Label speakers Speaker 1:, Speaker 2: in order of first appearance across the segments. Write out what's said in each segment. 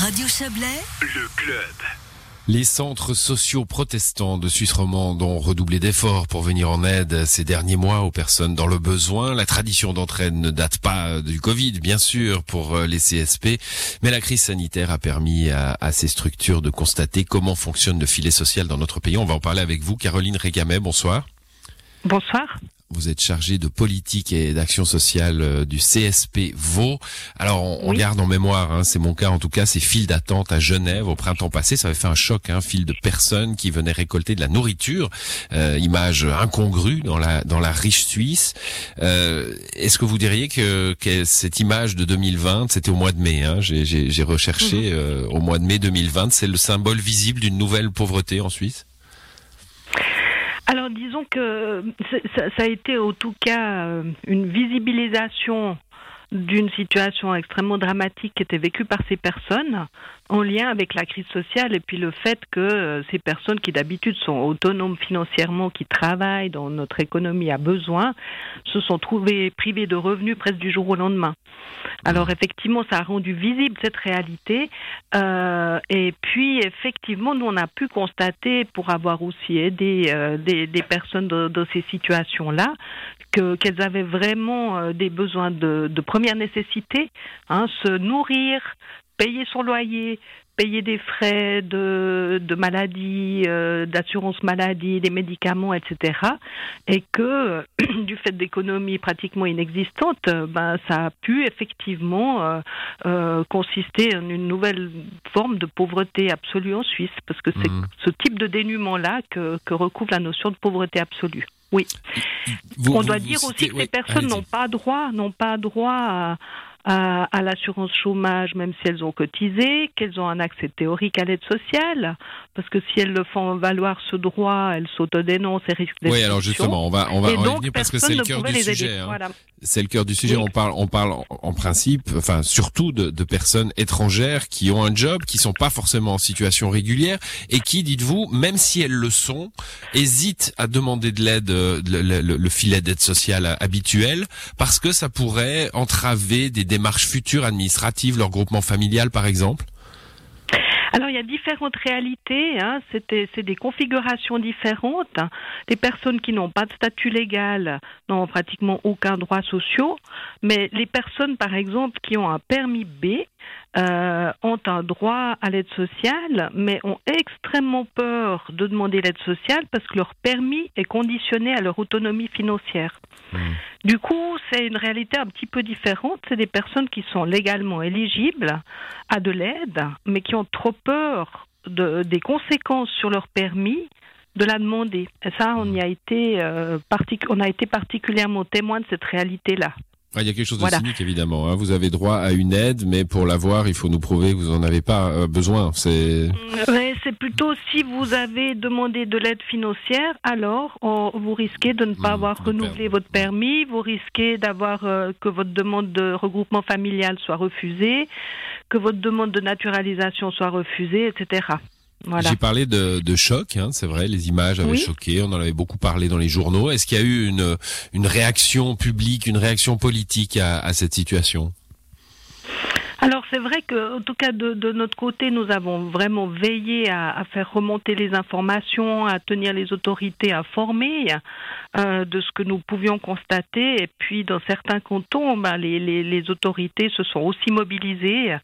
Speaker 1: Radio Chablais,
Speaker 2: le club.
Speaker 3: Les centres sociaux protestants de Suisse romande ont redoublé d'efforts pour venir en aide ces derniers mois aux personnes dans le besoin. La tradition d'entraide ne date pas du Covid, bien sûr, pour euh, les CSP, mais la crise sanitaire a permis à, ces structures de constater comment fonctionne le filet social dans notre pays. On va en parler avec vous, Caroline Régamet. Bonsoir.
Speaker 4: Bonsoir.
Speaker 3: Vous êtes chargé de politique et d'action sociale euh, du CSP Vaud. Alors, on, garde en mémoire, hein, c'est mon cas en tout cas, ces files d'attente à Genève au printemps passé, ça avait fait un choc, hein, file de personnes qui venaient récolter de la nourriture, euh, image incongrue dans la dans la riche Suisse. Euh, Est-ce que vous diriez que, que, cette image de 2020, c'était au mois de mai, hein, j'ai recherché mhm. euh, au mois de mai 2020, c'est le symbole visible d'une nouvelle pauvreté en Suisse?
Speaker 4: Alors disons que ça, ça, a été en tout cas euh, une visibilisation d'une situation extrêmement dramatique qui était vécue par ces personnes en lien avec la crise sociale et puis le fait que euh, ces personnes qui d'habitude sont autonomes financièrement, qui travaillent dans notre économie à besoin, se sont trouvées privées de revenus presque du jour au lendemain. Alors effectivement, ça a rendu visible cette réalité. Euh, et puis effectivement, nous on a pu constater, pour avoir aussi aidé euh, des, des, personnes dans, ces situations-là, que qu'elles avaient vraiment euh, des besoins de, de première nécessité, hein, se nourrir, payer son loyer, payer des frais de, de maladie, euh, d'assurance maladie, des médicaments, etc. Et que du fait d'économies pratiquement inexistantes, euh, ben, ça a pu effectivement euh, consister en une nouvelle forme de pauvreté absolue en Suisse, parce que c'est mmh. ce type de dénuement-là que, que recouvre la notion de pauvreté absolue. Oui. On doit dire aussi que ces personnes n'ont pas droit, n'ont pas droit à, à, à l'assurance chômage, même si elles ont cotisé, qu'elles ont un accès théorique à l'aide sociale, parce que si elles le font valoir ce droit, elles s'autodénoncent et risquent
Speaker 3: Oui, alors justement, on va, on va en venir parce que c'est le cœur du sujet. Hein. C'est le cœur du sujet. On parle, on parle en principe, enfin surtout de, de, personnes étrangères qui ont un job, qui sont pas forcément en situation régulière et qui, dites-vous, même si elles le sont, hésitent à demander de l'aide, euh, le, le, le filet d'aide sociale habituel, parce que ça pourrait entraver des démarches futures administratives, leur groupement familial par exemple?
Speaker 4: Alors il y a différentes réalités, hein. c'est des configurations différentes. Les personnes qui n'ont pas de statut légal n'ont pratiquement aucun droit social, mais les personnes par exemple qui ont un permis B euh, ont un droit à l'aide sociale, mais ont extrêmement peur de demander l'aide sociale parce que leur permis est conditionné à leur autonomie financière. Mmh. Du coup, c'est une réalité un petit peu différente. C'est des personnes qui sont légalement éligibles à de l'aide, mais qui ont trop peur de, des conséquences sur leur permis de la demander. Et ça, on y a été, euh, on a été particulièrement témoin de cette réalité-là.
Speaker 3: Ah, il y a quelque chose de cynique évidemment. Hein. Vous avez droit à une aide, mais pour l'avoir, il faut nous prouver que vous en avez pas euh, besoin. C'est.
Speaker 4: c'est plutôt si vous avez demandé de l'aide financière, alors vous risquez de ne pas hmm, avoir renouvelé votre permis, vous risquez d'avoir euh, que votre demande de regroupement familial soit refusée, que votre demande de naturalisation soit refusée, etc.
Speaker 3: J'ai parlé de, de choc, hein, c'est vrai, les images avaient choqué, on en avait beaucoup parlé dans les journaux. Est-ce qu'il y a eu une, une réaction publique, une réaction politique à, à cette situation?
Speaker 4: Alors c'est vrai que, en tout cas de, notre côté, nous avons vraiment veillé à, faire remonter les informations, à tenir les autorités informées euh, de ce que nous pouvions constater. Et puis dans certains cantons, les, les, les, autorités se sont aussi mobilisées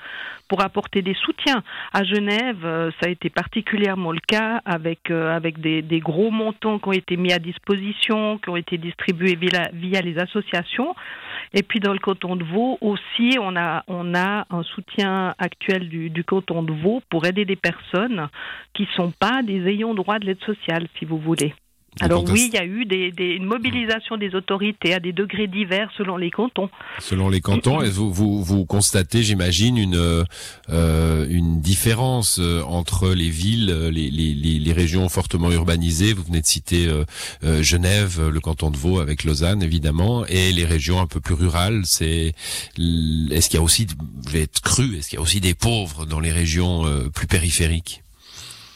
Speaker 4: pour apporter des soutiens. À Genève, euh, ça a été particulièrement le cas avec euh, avec des, des, gros montants qui ont été mis à disposition, qui ont été distribués via, via les associations. Et puis dans le canton de Vaud aussi, on a, on a un soutien actuel du, du canton de Vaud pour aider des personnes qui ne sont pas des ayants droit de l'aide sociale, si vous voulez. Alors oui, il y a eu des, des, une mobilisation des autorités à des degrés divers selon les cantons.
Speaker 3: Selon les cantons, et vous, vous, vous constatez, j'imagine, une, euh, une différence euh, entre les villes, euh, les, les, les, régions fortement urbanisées. Vous venez de citer euh, euh, Genève, le canton de Vaud avec Lausanne, évidemment, et les régions un peu plus rurales. C'est est-ce qu'il y a aussi, je vais être cru, est-ce qu'il y a aussi des pauvres dans les régions plus périphériques?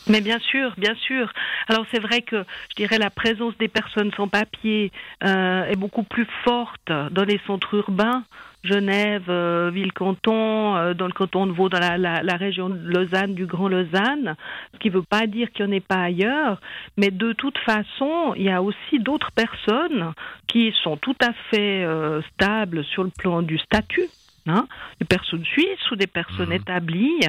Speaker 4: Mais bien sûr, bien sûr. Alors c'est vrai que je dirais la présence des personnes sans papier euh, est beaucoup plus forte dans les centres urbains Genève, euh, ville-canton, euh, dans le canton de Vaud, dans la, la, région de Lausanne, du Grand Lausanne, ce qui ne veut pas dire qu'il n'y en ait pas ailleurs, mais de toute façon, il y a aussi d'autres personnes qui sont tout à fait euh, stables sur le plan du statut. Hein, des personnes suisses ou des personnes mmh. établies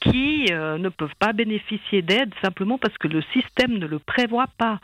Speaker 4: qui ne peuvent pas bénéficier d'aide simplement parce que le système ne le prévoit pas.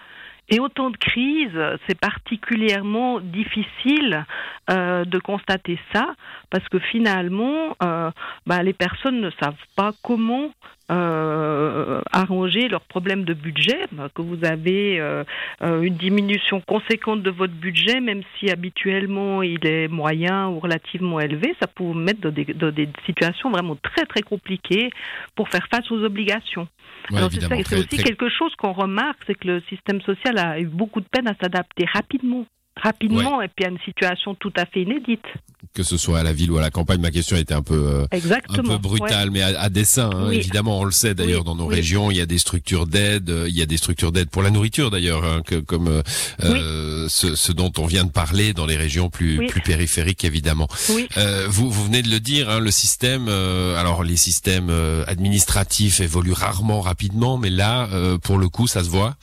Speaker 4: Et au temps de crise, c'est particulièrement difficile euh, de constater ça parce que finalement, euh, bah, les personnes ne savent pas comment euh, arranger leurs problèmes de budget, bah, que vous avez euh, euh, une diminution conséquente de votre budget, même si habituellement il est moyen ou relativement élevé, ça peut vous mettre dans des, dans des situations vraiment très très compliquées pour faire face aux obligations. Alors c'est aussi quelque chose qu'on remarque, c'est que le système social a eu beaucoup de peine à s'adapter rapidement rapidement et puis à une situation tout à fait inédite.
Speaker 3: Que ce soit à la ville ou à la campagne, ma question était un peu, euh, un peu brutale, mais à, dessein. Hein, Évidemment, on le sait d'ailleurs dans nos régions, il y a des structures d'aide, il y a des structures d'aide pour la nourriture d'ailleurs, hein, comme euh, euh ce, ce, dont on vient de parler dans les régions plus, plus périphériques évidemment. Euh, vous, vous venez de le dire, hein, le système. Euh, alors les systèmes administratifs évoluent rarement rapidement, mais là, pour le coup, ça se voit.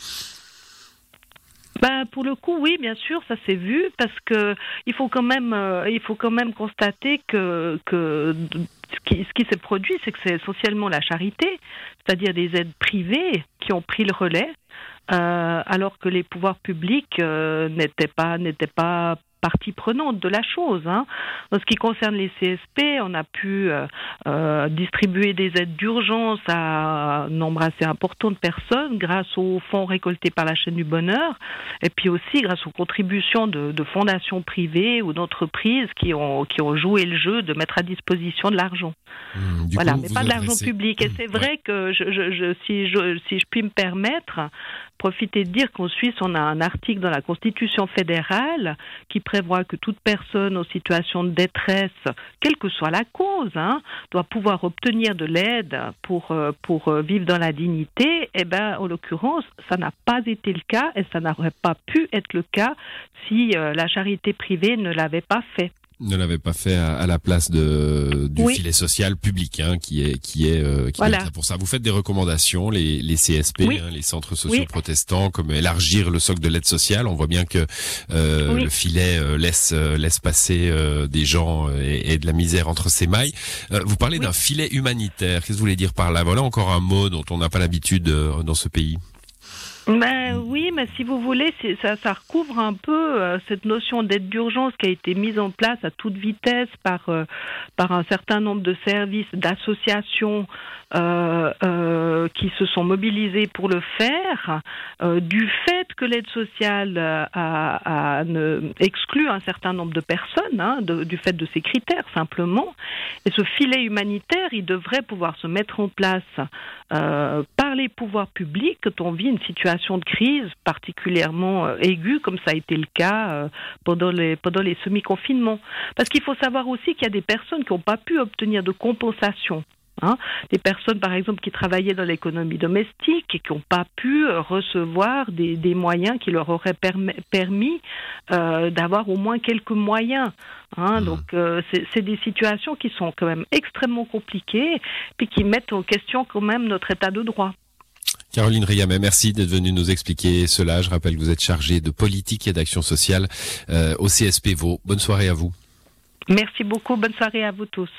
Speaker 4: Bah, pour le coup, oui, bien sûr, ça s'est vu parce que il faut quand même, euh, il faut quand même constater que, que ce qui, ce qui s'est produit, c'est que c'est essentiellement la charité, c'est-à-dire des aides privées qui ont pris le relais. Euh, alors que les pouvoirs publics euh, n'étaient pas n'étaient pas partie prenante de la chose. Hein. En ce qui concerne les CSP, on a pu euh, euh, distribuer des aides d'urgence à un nombre assez important de personnes grâce aux fonds récoltés par la chaîne du bonheur et puis aussi grâce aux contributions de, fondations privées ou d'entreprises qui ont, qui ont joué le jeu de mettre à disposition de l'argent. Mmh, voilà, mais pas de l'argent public. Et c'est vrai que je, je, si, je, si je puis me permettre, profiter de dire qu'en Suisse, on a un article dans la Constitution fédérale qui prévoit que toute personne en situation de détresse, quelle que soit la cause, hein, doit pouvoir obtenir de l'aide pour, euh, pour euh, vivre dans la dignité. Eh ben, en l'occurrence, ça n'a pas été le cas et ça n'aurait pas pu être le cas si euh, la charité privée ne l'avait pas fait
Speaker 3: ne l'avait pas fait à, la place de du filet social public hein, qui est qui est euh, qui est pour ça. Vous faites des recommandations les les CSP, hein, les centres sociaux protestants, comme élargir le socle de l'aide sociale. On voit bien que euh, le filet euh, laisse euh, laisse passer des gens et, et, de la misère entre ses mailles. vous parlez d'un filet humanitaire. Qu'est-ce que vous voulez dire par là? Voilà encore un mot dont on n'a pas l'habitude dans ce pays.
Speaker 4: Ben, oui, mais si vous voulez, ça, ça recouvre un peu euh, cette notion d'aide d'urgence qui a été mise en place à toute vitesse par, euh, par un certain nombre de services, d'associations euh, euh qui se sont mobilisés pour le faire, du fait que l'aide sociale a, a, exclut un certain nombre de personnes, hein, du fait de ces critères simplement. Et ce filet humanitaire, il devrait pouvoir se mettre en place par les pouvoirs publics quand on vit une situation de crise particulièrement euh, aiguë, comme ça a été le cas euh, pendant les, pendant les semi-confinements. Parce qu'il faut savoir aussi qu'il y a des personnes qui n'ont pas pu obtenir de compensation Hein. des personnes, par exemple, qui travaillaient dans l'économie domestique et qui n'ont pas pu euh, recevoir des, des, moyens qui leur auraient permis euh, d'avoir au moins quelques moyens. Hein. Mmh. Donc, c'est des situations qui sont quand même extrêmement compliquées et qui mettent en question quand même notre état de droit.
Speaker 3: Caroline Riamet, merci d'être venue nous expliquer cela. Je rappelle que vous êtes chargée de politique et d'action sociale euh, au CSP. Bonne soirée à vous.
Speaker 4: Merci beaucoup. Bonne soirée à vous tous.